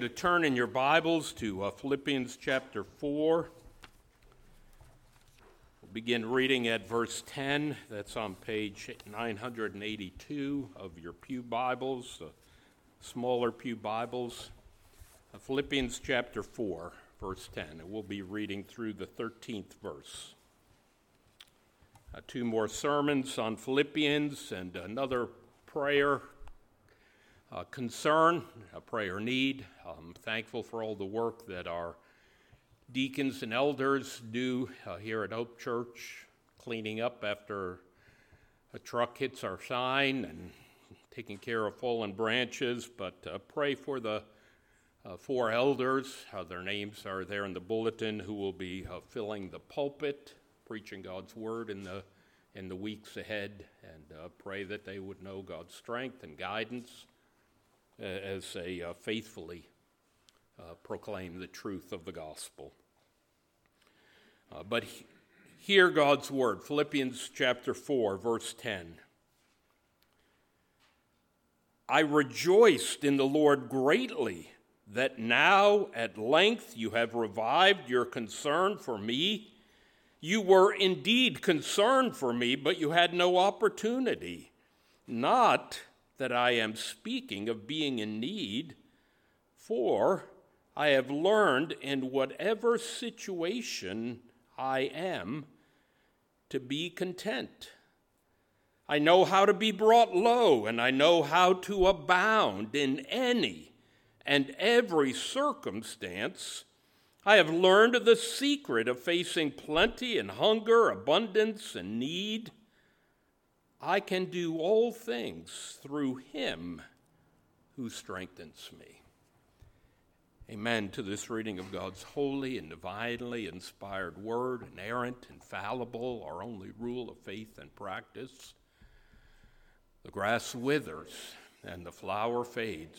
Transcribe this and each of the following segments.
To turn in your Bibles to uh, Philippians chapter 4. We'll begin reading at verse 10. That's on page 982 of your Pew Bibles, uh, smaller Pew Bibles. Uh, Philippians chapter 4, verse 10. And we'll be reading through the 13th verse. Uh, two more sermons on Philippians and another prayer uh, concern, a prayer need. I'm thankful for all the work that our deacons and elders do uh, here at Hope Church, cleaning up after a truck hits our sign and taking care of fallen branches. But uh, pray for the uh, four elders. Their names are there in the bulletin who will be uh, filling the pulpit, preaching God's word in the in the weeks ahead, and uh, pray that they would know God's strength and guidance as they uh, faithfully uh, proclaim the truth of the gospel. but he, hear God's word, Philippians chapter 4, verse 10. I rejoiced in the Lord greatly that now at length you have revived your concern for me. You were indeed concerned for me, but you had no opportunity. Not that I am speaking of being in need, for I have learned in whatever situation I am to be content. I know how to be brought low, and I know how to abound in any and every circumstance. I have learned the secret of facing plenty and hunger, abundance and need. I can do all things through him who strengthens me. Amen to this reading of God's holy and divinely inspired word, inerrant, infallible, our only rule of faith and practice. The grass withers and the flower fades,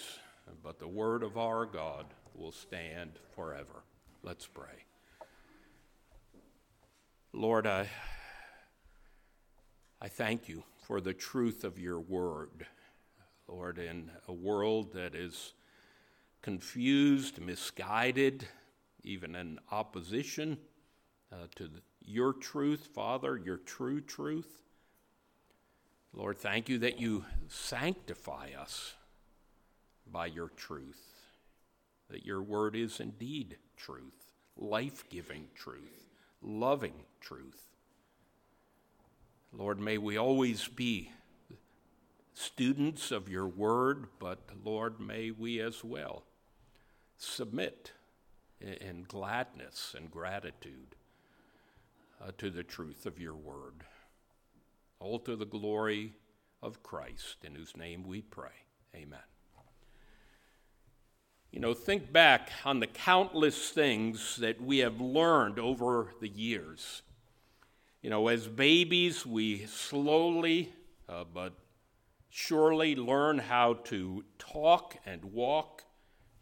but the word of our God will stand forever. Let's pray. Lord, I, I thank you for the truth of your word. Lord, in a world that is confused, misguided, even in opposition uh, to the, your truth, Father, your true truth. Lord, thank you that you sanctify us by your truth, that your word is indeed truth, life giving truth, loving truth. Lord, may we always be students of your word, but Lord, may we as well submit in gladness and gratitude uh, to the truth of your word. All to the glory of Christ, in whose name we pray. Amen. You know, think back on the countless things that we have learned over the years you know, as babies, we slowly uh, but surely learn how to talk and walk.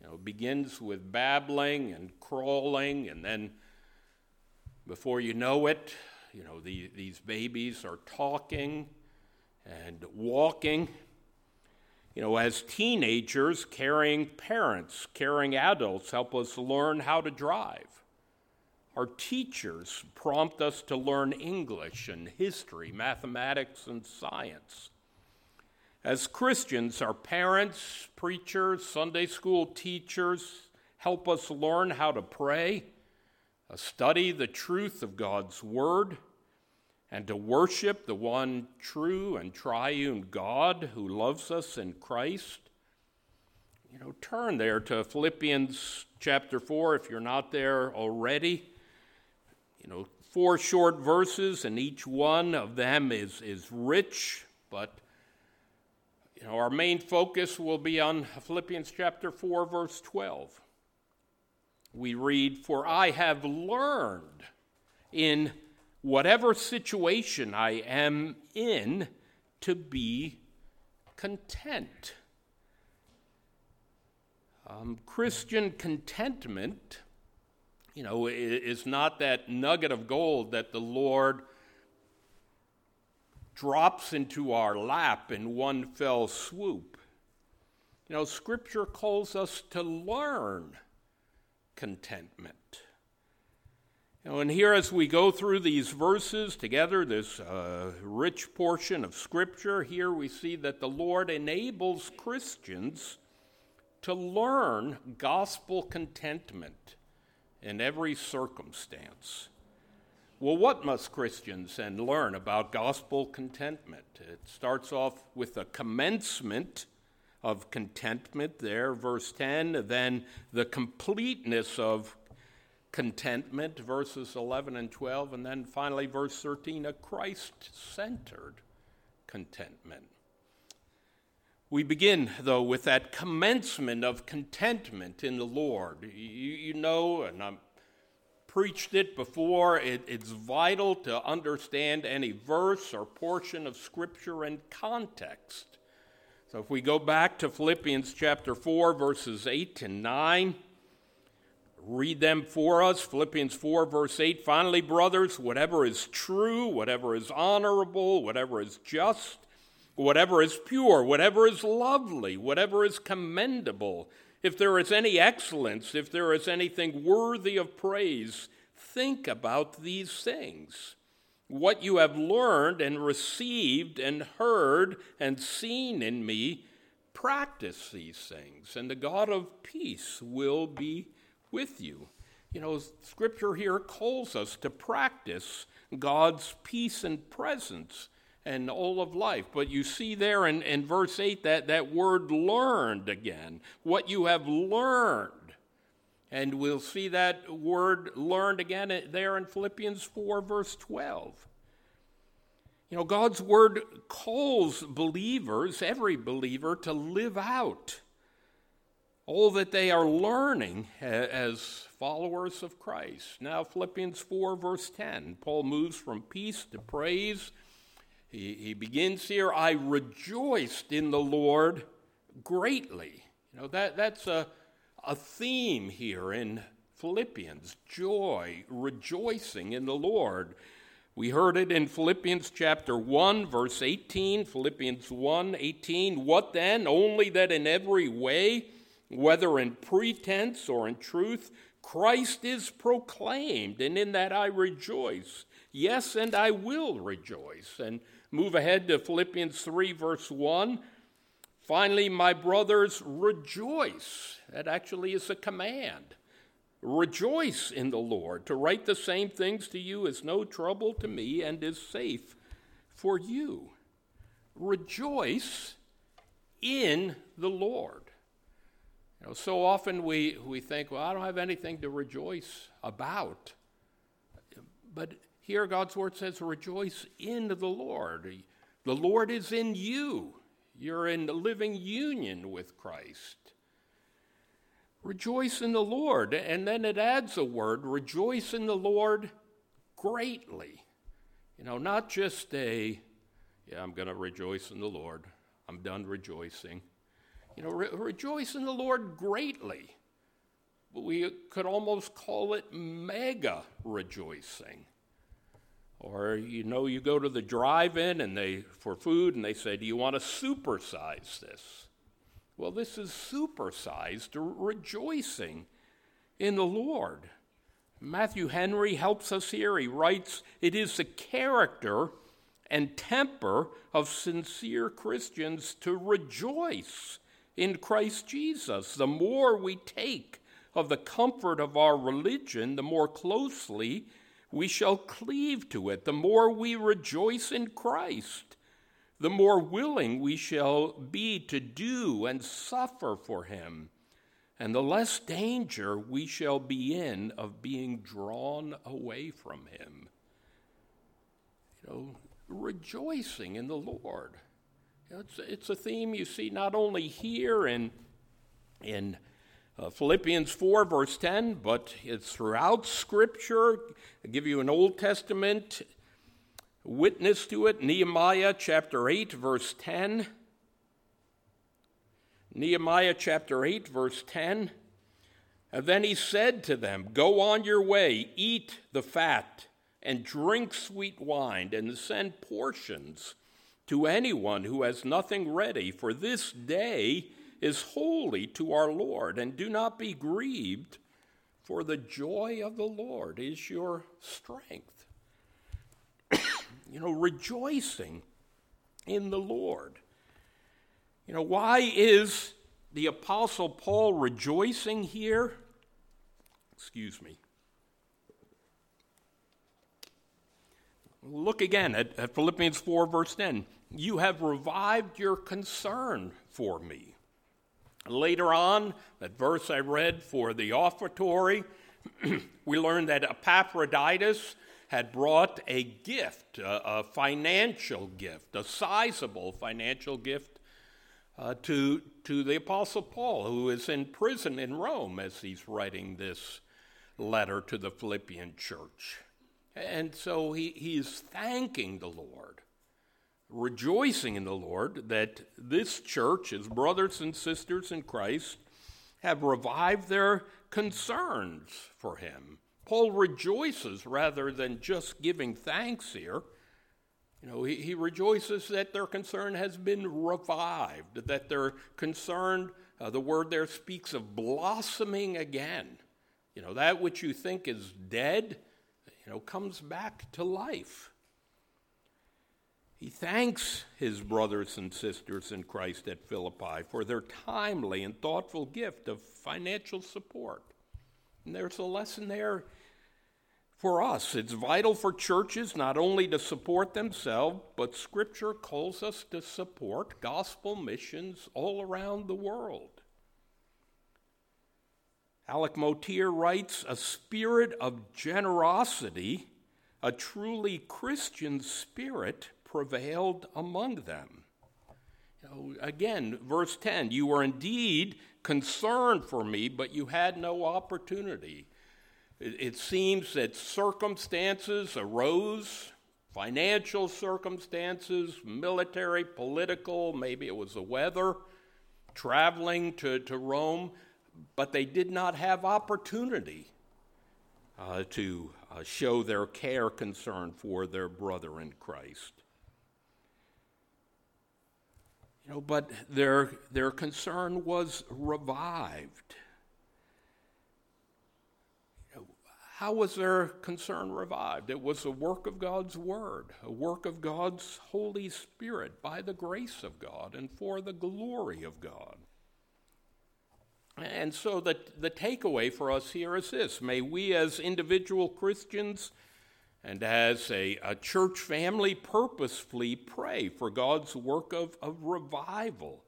You know, begins with babbling and crawling, and then before you know it, you know, the, these babies are talking and walking. You know, as teenagers, caring parents, caring adults help us learn how to drive. Our teachers prompt us to learn English and history, mathematics, and science. As Christians, our parents, preachers, Sunday school teachers help us learn how to pray, uh, study the truth of God's Word, and to worship the one true and triune God who loves us in Christ. You know, turn there to Philippians chapter 4 if you're not there already you know, four short verses, and each one of them is, is rich, but you know, our main focus will be on Philippians chapter 4, verse 12. We read, For I have learned in whatever situation I am in to be content. Um, Christian contentment you know, is not that nugget of gold that the Lord drops into our lap in one fell swoop. You know, Scripture calls us to learn contentment. You know, and here, as we go through these verses together, this uh, rich portion of Scripture, here we see that the Lord enables Christians to learn gospel contentment in every circumstance. Well, what must Christians then learn about gospel contentment? It starts off with a commencement of contentment there, verse 10, then the completeness of contentment, verses 11 and 12, and then finally, verse 13, a Christ centered contentment. We begin, though, with that commencement of contentment in the Lord. You, you know, and I've preached it before, it, it's vital to understand any verse or portion of Scripture in context. So if we go back to Philippians chapter 4, verses 8 and 9, read them for us. Philippians 4, verse 8. Finally, brothers, whatever is true, whatever is honorable, whatever is just, whatever is pure, whatever is lovely, whatever is commendable, if there is any excellence, if there is anything worthy of praise, think about these things. What you have learned and received and heard and seen in me, practice these things, and the God of peace will be with you. You know, Scripture here calls us to practice God's peace and presence and all of life. But you see there in, in verse 8 that, that word learned again. What you have learned. And we'll see that word learned again there in Philippians 4, verse 12. You know, God's word calls believers, every believer, to live out all that they are learning as followers of Christ. Now, Philippians 4, verse 10, Paul moves from peace to praise. He, he begins here, I rejoiced in the Lord greatly. You know, that, that's a, a theme here in Philippians joy, rejoicing in the Lord. We heard it in Philippians chapter 1, verse 18. Philippians 1 18. What then? Only that in every way, whether in pretense or in truth, Christ is proclaimed, and in that I rejoice. Yes, and I will rejoice. And move ahead to Philippians 3, verse 1. Finally, my brothers, rejoice. That actually is a command. Rejoice in the Lord. To write the same things to you is no trouble to me and is safe for you. Rejoice in the Lord. You know, so often we, we think, well, I don't have anything to rejoice about. But here God's word says, rejoice in the Lord. The Lord is in you. You're in living union with Christ. Rejoice in the Lord. And then it adds a word rejoice in the Lord greatly. You know, not just a, yeah, I'm going to rejoice in the Lord. I'm done rejoicing. You know, re- rejoice in the Lord greatly. We could almost call it mega rejoicing. Or you know, you go to the drive-in and they for food and they say, "Do you want to supersize this?" Well, this is supersized rejoicing in the Lord. Matthew Henry helps us here. He writes, "It is the character and temper of sincere Christians to rejoice in Christ Jesus. The more we take of the comfort of our religion, the more closely we shall cleave to it. The more we rejoice in Christ, the more willing we shall be to do and suffer for him, and the less danger we shall be in of being drawn away from him. You know, rejoicing in the Lord. It's, it's a theme you see not only here in, in uh, Philippians 4, verse 10, but it's throughout Scripture. i give you an Old Testament witness to it Nehemiah chapter 8, verse 10. Nehemiah chapter 8, verse 10. And then he said to them, Go on your way, eat the fat, and drink sweet wine, and send portions to anyone who has nothing ready, for this day is holy to our Lord, and do not be grieved, for the joy of the Lord is your strength. you know, rejoicing in the Lord. You know, why is the Apostle Paul rejoicing here? Excuse me. Look again at, at, Philippians 4, verse 10. You have revived your concern for me. Later on, that verse I read for the offertory, we learned that Epaphroditus had brought a gift, a, a financial gift, a sizable financial gift uh, to, to the Apostle Paul, who is in prison in Rome as he's writing this letter to the Philippian church. And so he, he's thanking the Lord, rejoicing in the Lord that this church, his brothers and sisters in Christ, have revived their concerns for him Paul rejoices rather than just giving thanks here. You know, he, he rejoices that their concern has been revived, that their concern, uh, the word there speaks of blossoming again. You know, that which you think is dead, you know, comes back to life. He thanks his brothers and sisters in Christ at Philippi for their timely and thoughtful gift of financial support. And there's a lesson there for us. It's vital for churches not only to support themselves, but Scripture calls us to support gospel missions all around the world. Alec Motyer writes A spirit of generosity, a truly Christian spirit, prevailed among them. You know, again, verse 10 You were indeed concerned for me, but you had no opportunity. It, seems that circumstances arose financial circumstances, military, political, maybe it was the weather, traveling to, to Rome, but they did not have opportunity uh, to uh, show their care, concern for their brother in Christ. Know, but their, their concern was revived. How was their concern revived? It was a work of God's Word, a work of God's Holy Spirit by the grace of God and for the glory of God. And so the, the takeaway for us here is this May we, as individual Christians and as a, a church family, purposefully pray for God's work of, of revival.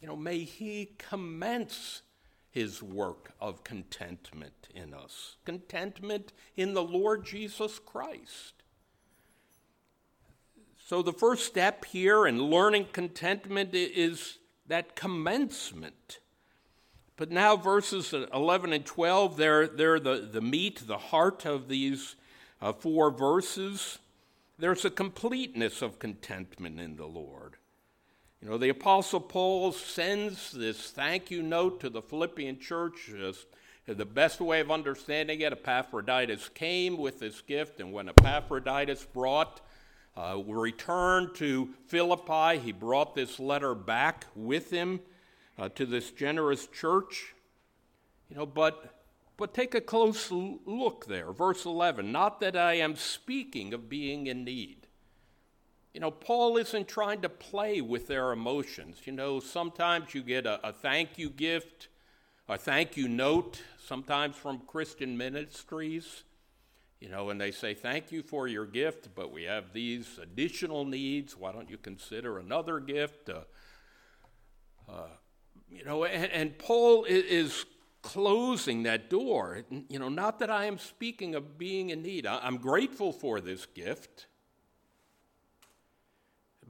You know, may He commence his work of contentment in us. Contentment in the Lord Jesus Christ. So, the first step here in learning contentment is that commencement. But now, verses 11 and 12, they're, they're the, the meat, the heart of these uh, four verses. There's a completeness of contentment in the Lord. You know, the Apostle Paul sends this thank you note to the Philippian church. the best way of understanding it, Epaphroditus came with this gift, and when Epaphroditus brought, uh, returned to Philippi, he brought this letter back with him uh, to this generous church. You know, but but take a close look there, verse 11. Not that I am speaking of being in need. You know, Paul isn't trying to play with their emotions. You know, sometimes you get a, a thank you gift, a thank you note, sometimes from Christian ministries, you know, and they say, Thank you for your gift, but we have these additional needs. Why don't you consider another gift? Uh, uh, you know, and, and Paul is, is closing that door. You know, not that I am speaking of being in need. I'm grateful for this gift.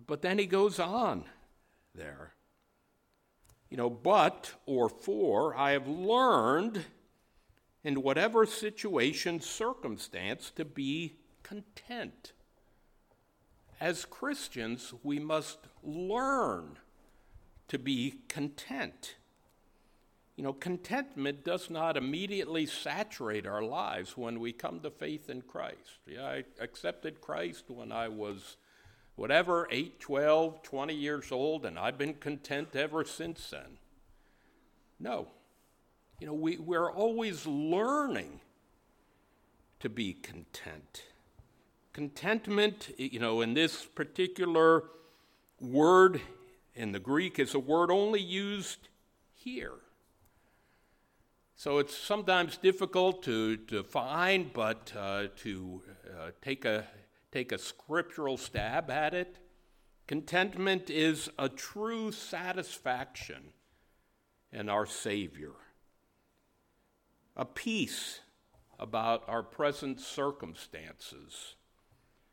But then he goes on there. You know, but or for, I have learned in whatever situation, circumstance, to be content. As Christians, we must learn to be content. You know, contentment does not immediately saturate our lives when we come to faith in Christ. Yeah, I accepted Christ when I was whatever, 8, 12, 20 years old, and I've been content ever since then. No. You know, we, we're always learning to be content. Contentment, you know, in this particular word in the Greek is a word only used here. So it's sometimes difficult to, find, but uh, to uh, take, a, take a scriptural stab at it. Contentment is a true satisfaction in our Savior, a peace about our present circumstances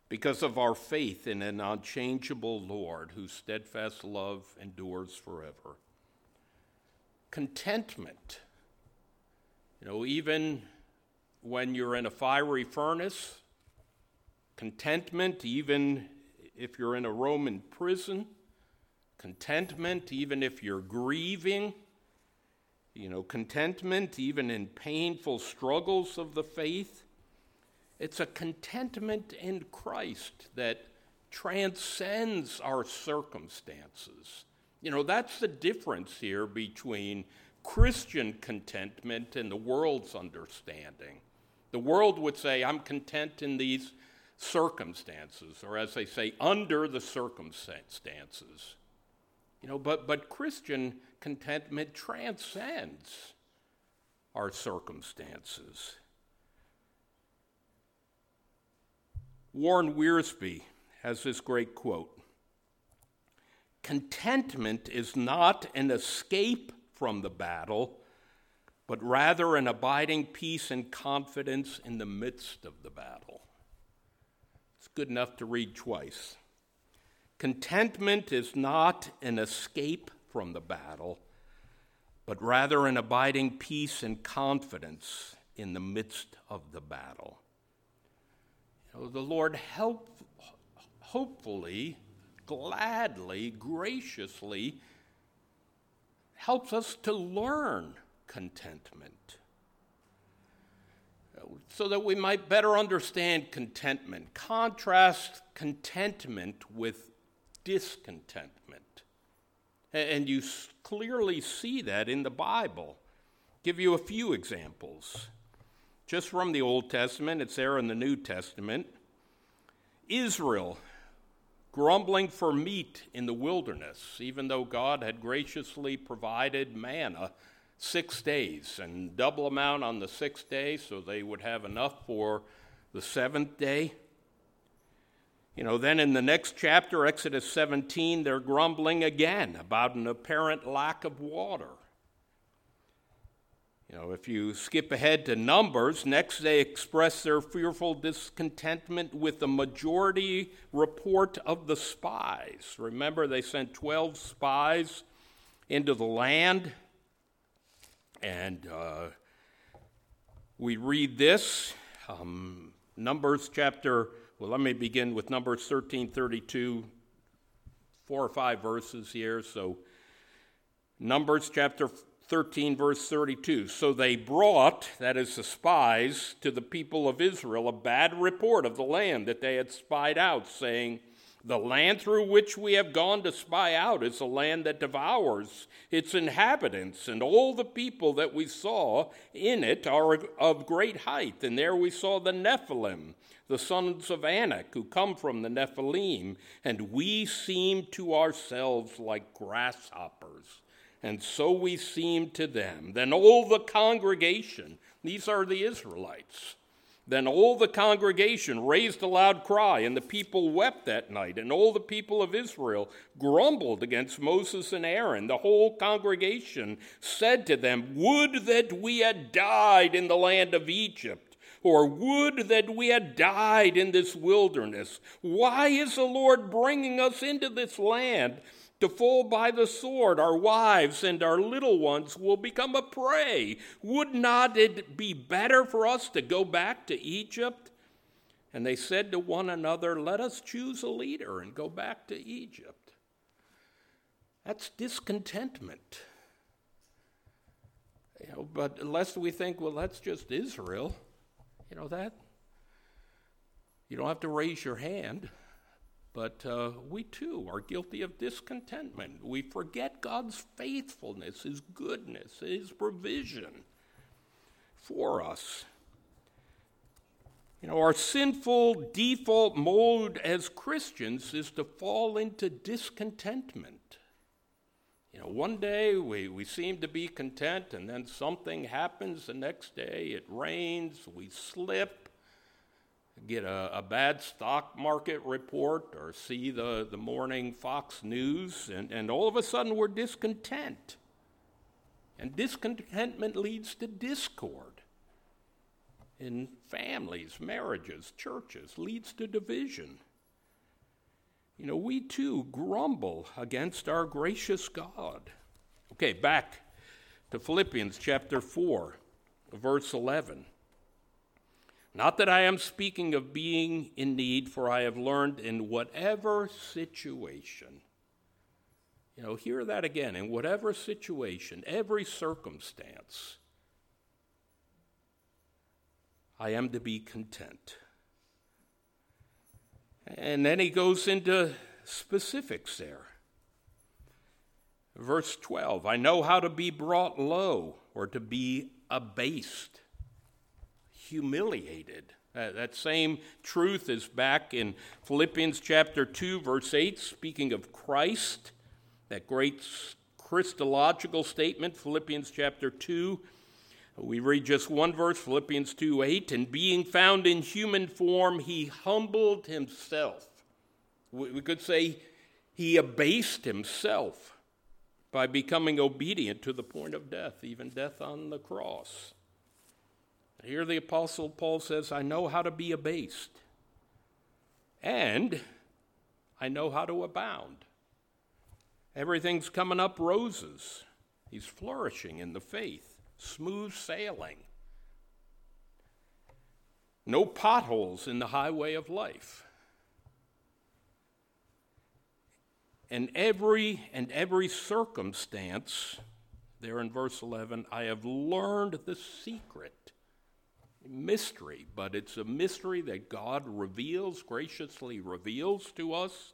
because of our faith in an unchangeable Lord whose steadfast love endures forever. Contentment. You know, even when you're in a fiery furnace, contentment, even if you're in a Roman prison, contentment, even if you're grieving, you know, contentment, even in painful struggles of the faith it's a contentment in Christ that transcends our circumstances. You know, that's the difference here between Christian contentment and the world's understanding. The world would say, I'm content in these circumstances, or as they say, under the circumstances. You know, but, but Christian contentment transcends our circumstances. Warren Wiersbe has this great quote Contentment is not an escape from the battle, but rather an abiding peace and confidence in the midst of the battle. It's good enough to read twice. Contentment is not an escape from the battle, but rather an abiding peace and confidence in the midst of the battle. So the Lord help, hopefully, gladly, graciously helps us to learn contentment uh, so that we might better understand contentment. Contrast contentment with discontentment. And you clearly see that in the Bible. Give you a few examples just from the Old Testament, it's there in the New Testament. Israel grumbling for meat in the wilderness, even though God had graciously provided manna six days and double amount on the sixth day, so they would have enough for the seventh day. You know, then in the next chapter, Exodus 17, they're grumbling again about an apparent lack of water. You know, if you skip ahead to Numbers, next they express their fearful discontentment with the majority report of the spies. Remember, they sent 12 spies into the land, and uh, we read this um, Numbers chapter, well, let me begin with Numbers 13 32, four or five verses here. So, Numbers chapter 13, verse 32. So they brought, that is, the spies, to the people of Israel a bad report of the land that they had spied out, saying, The land through which we have gone to spy out is a land that devours its inhabitants, and all the people that we saw in it are of great height. And there we saw the Nephilim, the sons of Anak, who come from the Nephilim, and we seem to ourselves like grasshoppers and so we seemed to them. Then all the congregation, these are the Israelites, then all the congregation raised a loud cry, and the people wept that night. And all the people of Israel grumbled against Moses and Aaron. The whole congregation said to them, Would that we had died in the land of Egypt, or would that we had died in this wilderness. Why is the Lord bringing us into this land? To fall by the sword. Our wives and our little ones will become a prey. Would not it be better for us to go back to Egypt? And they said to one another, Let us choose a leader and go back to Egypt. That's discontentment. You know, but lest we think, well, that's just Israel, you know that? You don't have to raise your hand. But uh, we too are guilty of discontentment. We forget God's faithfulness, His goodness, His provision for us. You know, our sinful default mode as Christians is to fall into discontentment. You know, one day we, we seem to be content, and then something happens the next day. It rains, we slip, get a, a bad stock market report, or see the, the morning Fox News, and, and all of a sudden we're discontent. And discontentment leads to discord in families, marriages, churches, leads to division. You know, we too grumble against our gracious God. Okay, back to Philippians chapter 4, verse 11. Not that I am speaking of being in need, for I have learned in whatever situation. You know, hear that again. In whatever situation, every circumstance, I am to be content. And then he goes into specifics there. Verse 12 I know how to be brought low or to be abased, humiliated. Uh, that same truth is back in Philippians chapter 2, verse 8, speaking of Christ, that great Christological statement, Philippians chapter 2, we read just one verse, Philippians 2 8, and being found in human form, he humbled himself. We could say he abased himself by becoming obedient to the point of death, even death on the cross. Here the Apostle Paul says, I know how to be abased, and I know how to abound. Everything's coming up roses. He's flourishing in the faith smooth sailing. No potholes in the highway of life. And every and every circumstance, there in verse 11, I have learned the secret. Mystery, but it's a mystery that God reveals, graciously reveals to us,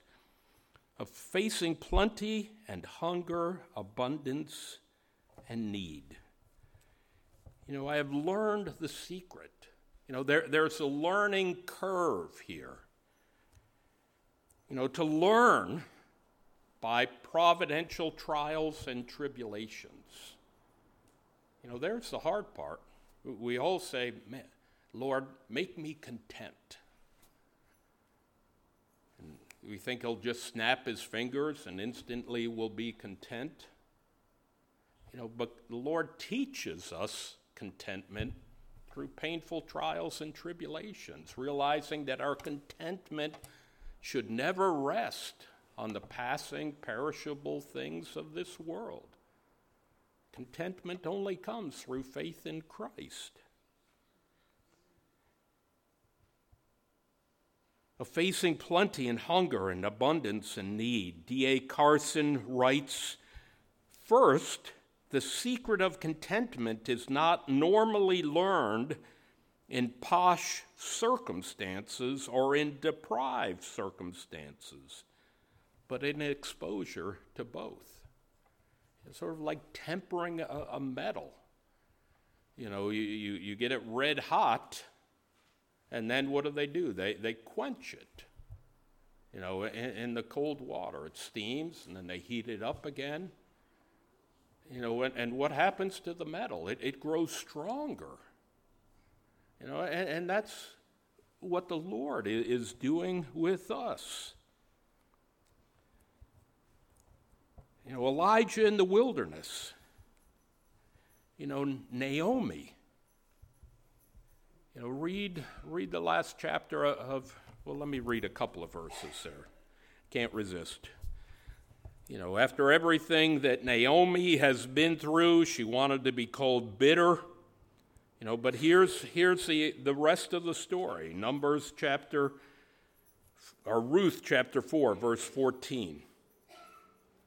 of facing plenty and hunger, abundance and need. You know, I have learned the secret. You know, there, there's a learning curve here. You know, to learn by providential trials and tribulations. You know, there's the hard part. We all say, Lord, make me content. And we think he'll just snap his fingers and instantly we'll be content. You know, but the Lord teaches us contentment through painful trials and tribulations, realizing that our contentment should never rest on the passing, perishable things of this world. Contentment only comes through faith in Christ. Of facing plenty and hunger and abundance and need, D.A. Carson writes First, the secret of contentment is not normally learned in posh circumstances or in deprived circumstances, but in exposure to both. It's sort of like tempering a, a metal. You know, you, you, you get it red hot, and then what do they do? They, they quench it. You know, in, in the cold water, it steams, and then they heat it up again you know, and, and what happens to the metal? It, it grows stronger. You know, and, and that's what the Lord is doing with us. You know, Elijah in the wilderness. You know, Naomi. You know, read read the last chapter of well, let me read a couple of verses there. Can't resist. You know, after everything that Naomi has been through, she wanted to be called bitter. You know, but here's, here's the, the rest of the story Numbers chapter, or Ruth chapter 4, verse 14.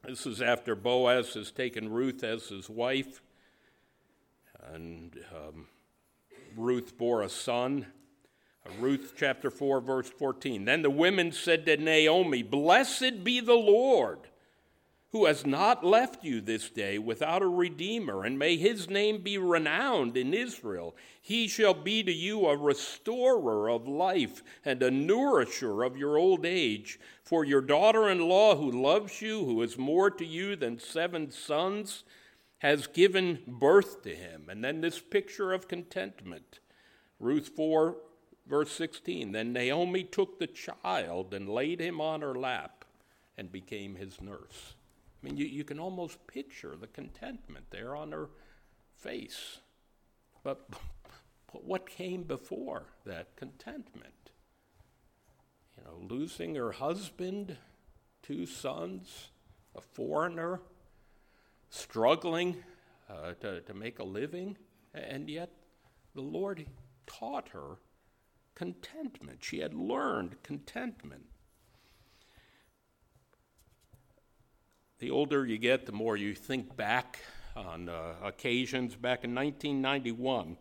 This is after Boaz has taken Ruth as his wife, and um, Ruth bore a son. Ruth chapter 4, verse 14. Then the women said to Naomi, Blessed be the Lord, who has not left you this day without a redeemer, and may his name be renowned in Israel. He shall be to you a restorer of life and a nourisher of your old age. For your daughter in law, who loves you, who is more to you than seven sons, has given birth to him. And then this picture of contentment. Ruth 4, Verse 16 Then Naomi took the child and laid him on her lap and became his nurse. I mean, you, you can almost picture the contentment there on her face. But, but what came before that contentment? You know, losing her husband, two sons, a foreigner, struggling uh, to, to make a living, and yet the Lord taught her contentment. She had learned contentment. The older you get, the more you think back on uh, occasions. Back in 1991,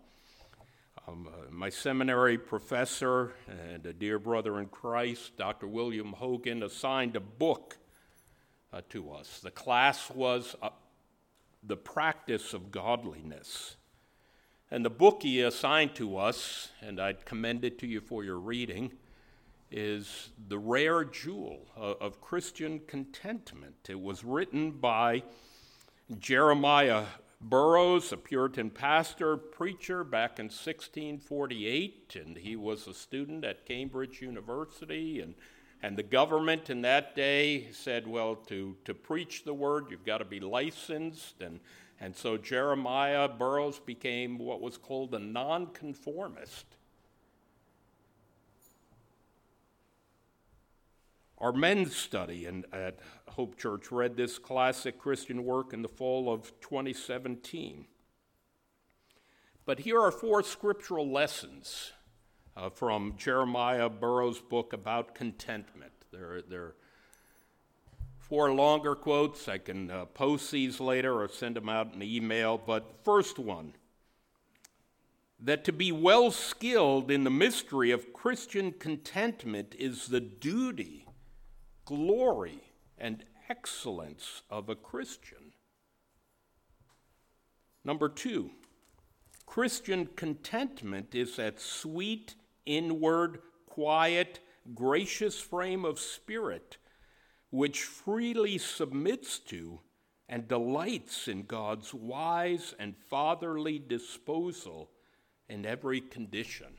um, uh, my seminary professor and a dear brother in Christ, Dr. William Hogan, assigned a book uh, to us. The class was uh, The Practice of Godliness. And the book he assigned to us, and I'd commend it to you for your reading, is The Rare Jewel of Christian Contentment. It was written by Jeremiah Burroughs, a Puritan pastor, preacher back in 1648, and he was a student at Cambridge University. And, and the government in that day said, well, to, to preach the word, you've got to be licensed. And and so Jeremiah Burroughs became what was called a nonconformist. Our men's study in, at Hope Church read this classic Christian work in the fall of 2017. But here are four scriptural lessons uh, from Jeremiah Burroughs' book about contentment. They're, they're Four longer quotes, I can uh, post these later or send them out in email. But first one that to be well skilled in the mystery of Christian contentment is the duty, glory, and excellence of a Christian. Number two, Christian contentment is that sweet, inward, quiet, gracious frame of spirit which freely submits to and delights in God's wise and fatherly disposal in every condition.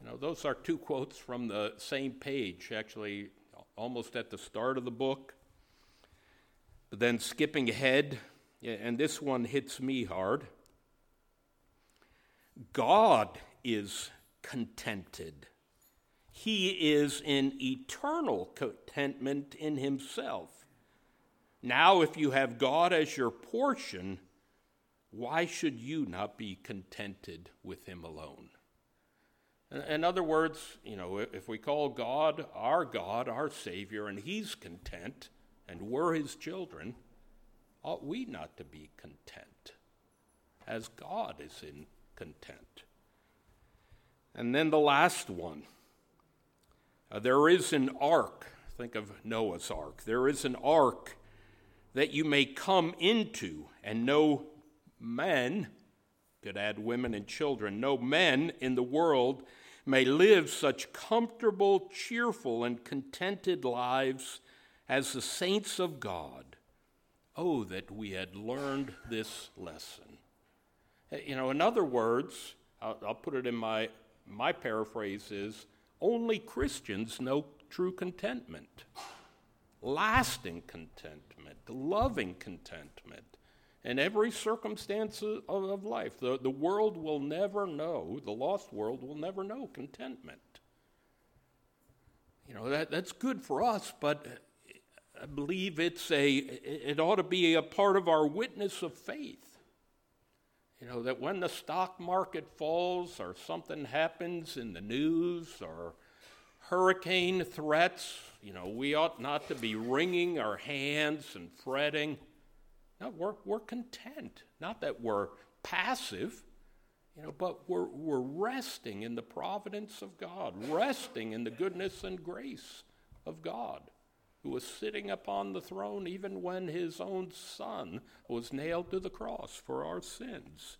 You know, those are two quotes from the same page, actually, almost at the start of the book. But then skipping ahead, and this one hits me hard God is contented he is in eternal contentment in himself. Now, if you have God as your portion, why should you not be contented with him alone? In other words, you know, if we call God our God, our Savior, and He's content, and we're His children, ought we not to be content as God is in content? And then the last one uh, there is an ark, think of Noah's ark. There is an ark that you may come into, and no men, could add women and children, no men in the world may live such comfortable, cheerful, and contented lives as the saints of God. Oh, that we had learned this lesson. Uh, you know, in other words, I'll, I'll put it in my, my paraphrase is only Christians know true contentment, lasting contentment, loving contentment in every circumstance of, life. The, the world will never know, the lost world will never know contentment. You know, that, that's good for us, but I believe it's a, it ought to be a part of our witness of faith. You know, that when the stock market falls or something happens in the news or hurricane threats, you know, we ought not to be wringing our hands and fretting. No, we're, we're content. Not that we're passive, You know, but we're, we're resting in the providence of God, resting in the goodness and grace of God, who was sitting upon the throne even when his own son was nailed to the cross for our sins.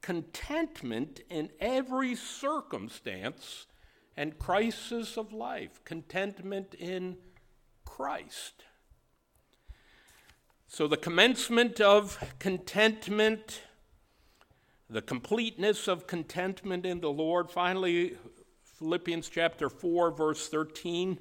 Contentment in every circumstance and crisis of life, contentment in Christ. So, the commencement of contentment the completeness of contentment in the Lord. Finally, Philippians chapter 4, verse 13.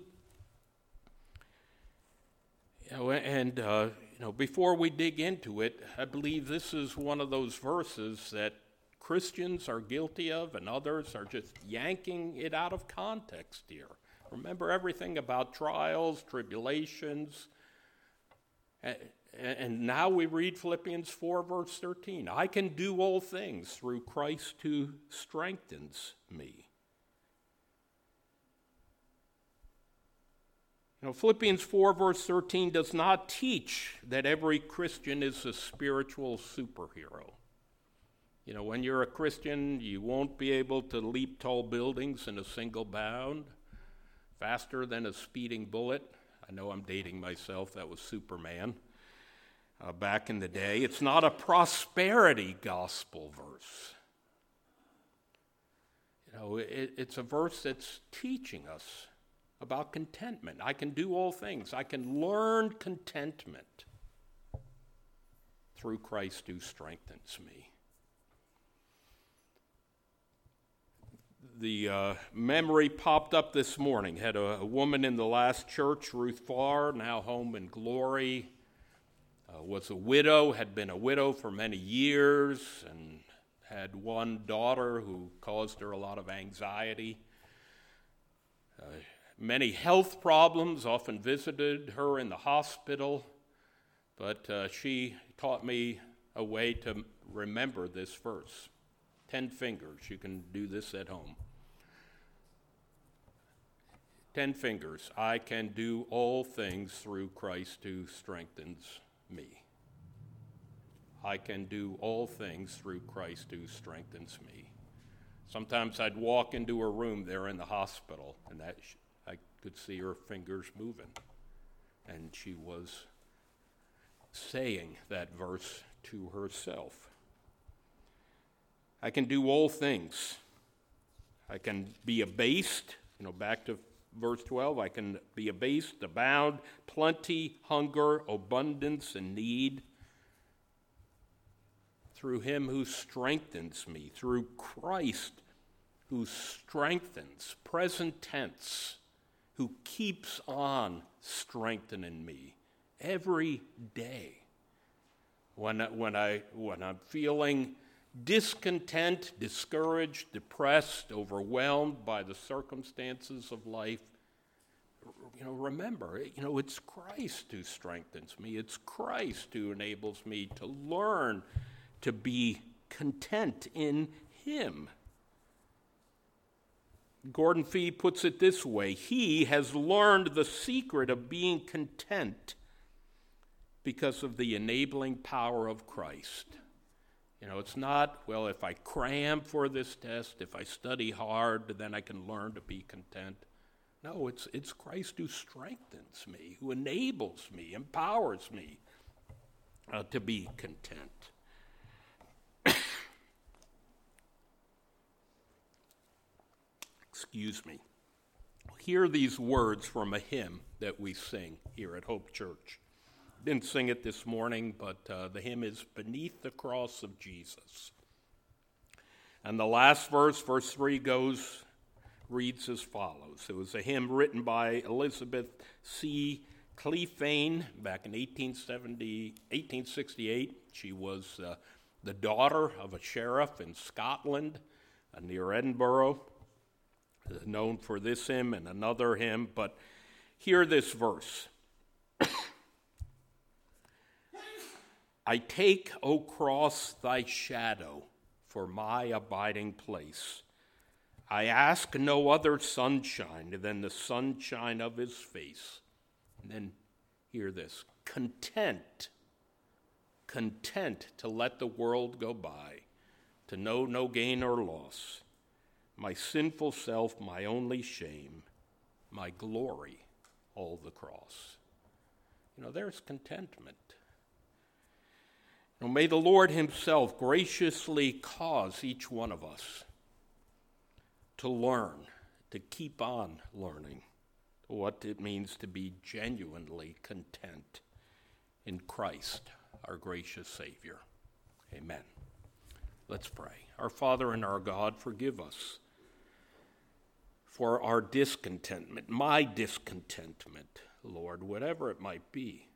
You know, and uh, you know, before we dig into it, I believe this is one of those verses that Christians are guilty of, and others are just yanking it out of context here. Remember everything about trials, tribulations, and now we read Philippians 4, verse 13. I can do all things through Christ who strengthens me. You know, Philippians 4, verse 13 does not teach that every Christian is a spiritual superhero. You know, when you're a Christian, you won't be able to leap tall buildings in a single bound faster than a speeding bullet. I know I'm dating myself, that was Superman uh, back in the day. It's not a prosperity gospel verse. You know, it, it's a verse that's teaching us about contentment. I can do all things, I can learn contentment through Christ who strengthens me. The uh, memory popped up this morning. Had a, a, woman in the last church, Ruth Farr, now home in glory uh, was a widow, had been a widow for many years, and had one daughter who caused her a lot of anxiety. Uh, many health problems, often visited her in the hospital, but uh, she taught me a way to remember this verse. Ten fingers, you can do this at home. Ten fingers, I can do all things through Christ who strengthens me. I can do all things through Christ who strengthens me. Sometimes I'd walk into a room there in the hospital, and that I could see her fingers moving. And she was saying that verse to herself. I can do all things. I can be abased, you know, back to verse 12 I can be abased, abound, plenty, hunger, abundance, and need. Through him who strengthens me, through Christ who strengthens, present tense, who keeps on strengthening me every day. When, when, I, when I'm feeling discontent, discouraged, depressed, overwhelmed by the circumstances of life, you know, remember, you know, it's Christ who strengthens me. It's Christ who enables me to learn to be content in Him. Gordon Fee puts it this way He has learned the secret of being content because of the enabling power of Christ. You know, it's not, well, if I cram for this test, if I study hard, then I can learn to be content. No, it's, it's Christ who strengthens me, who enables me, empowers me uh, to be content. Excuse me. Hear these words from a hymn that we sing here at Hope Church didn't sing it this morning, but uh, the hymn is Beneath the Cross of Jesus. And the last verse, verse 3, goes, reads as follows. It was a hymn written by Elizabeth C. Clephane back in 1870, 1868. She was uh, the daughter of a sheriff in Scotland uh, near Edinburgh, known for this hymn and another hymn. But hear this verse. I take, O cross, thy shadow for my abiding place. I ask no other sunshine than the sunshine of his face. And then hear this content, content to let the world go by to know no gain or loss, my sinful self, my only shame, my glory, all the cross. You know, there's contentment. May the Lord Himself graciously cause each one of us to learn, to keep on learning what it means to be genuinely content in Christ, our gracious Savior. Amen. Let's pray. Our Father and our God, forgive us for our discontentment, my discontentment, Lord, whatever it might be.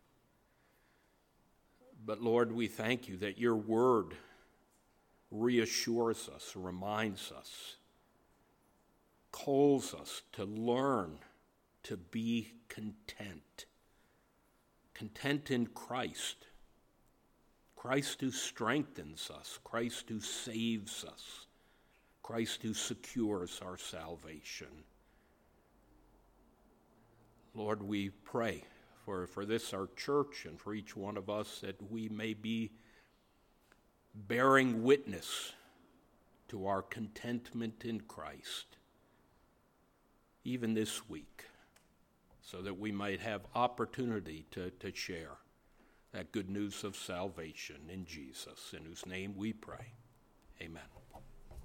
But Lord, we thank you that your word reassures us, reminds us, calls us to learn to be content. Content in Christ. Christ who strengthens us, Christ who saves us, Christ who secures our salvation. Lord, we pray for, for this, our church, and for each one of us, that we may be bearing witness to our contentment in Christ, even this week, so that we might have opportunity to, to share that good news of salvation in Jesus, in whose name we pray. Amen.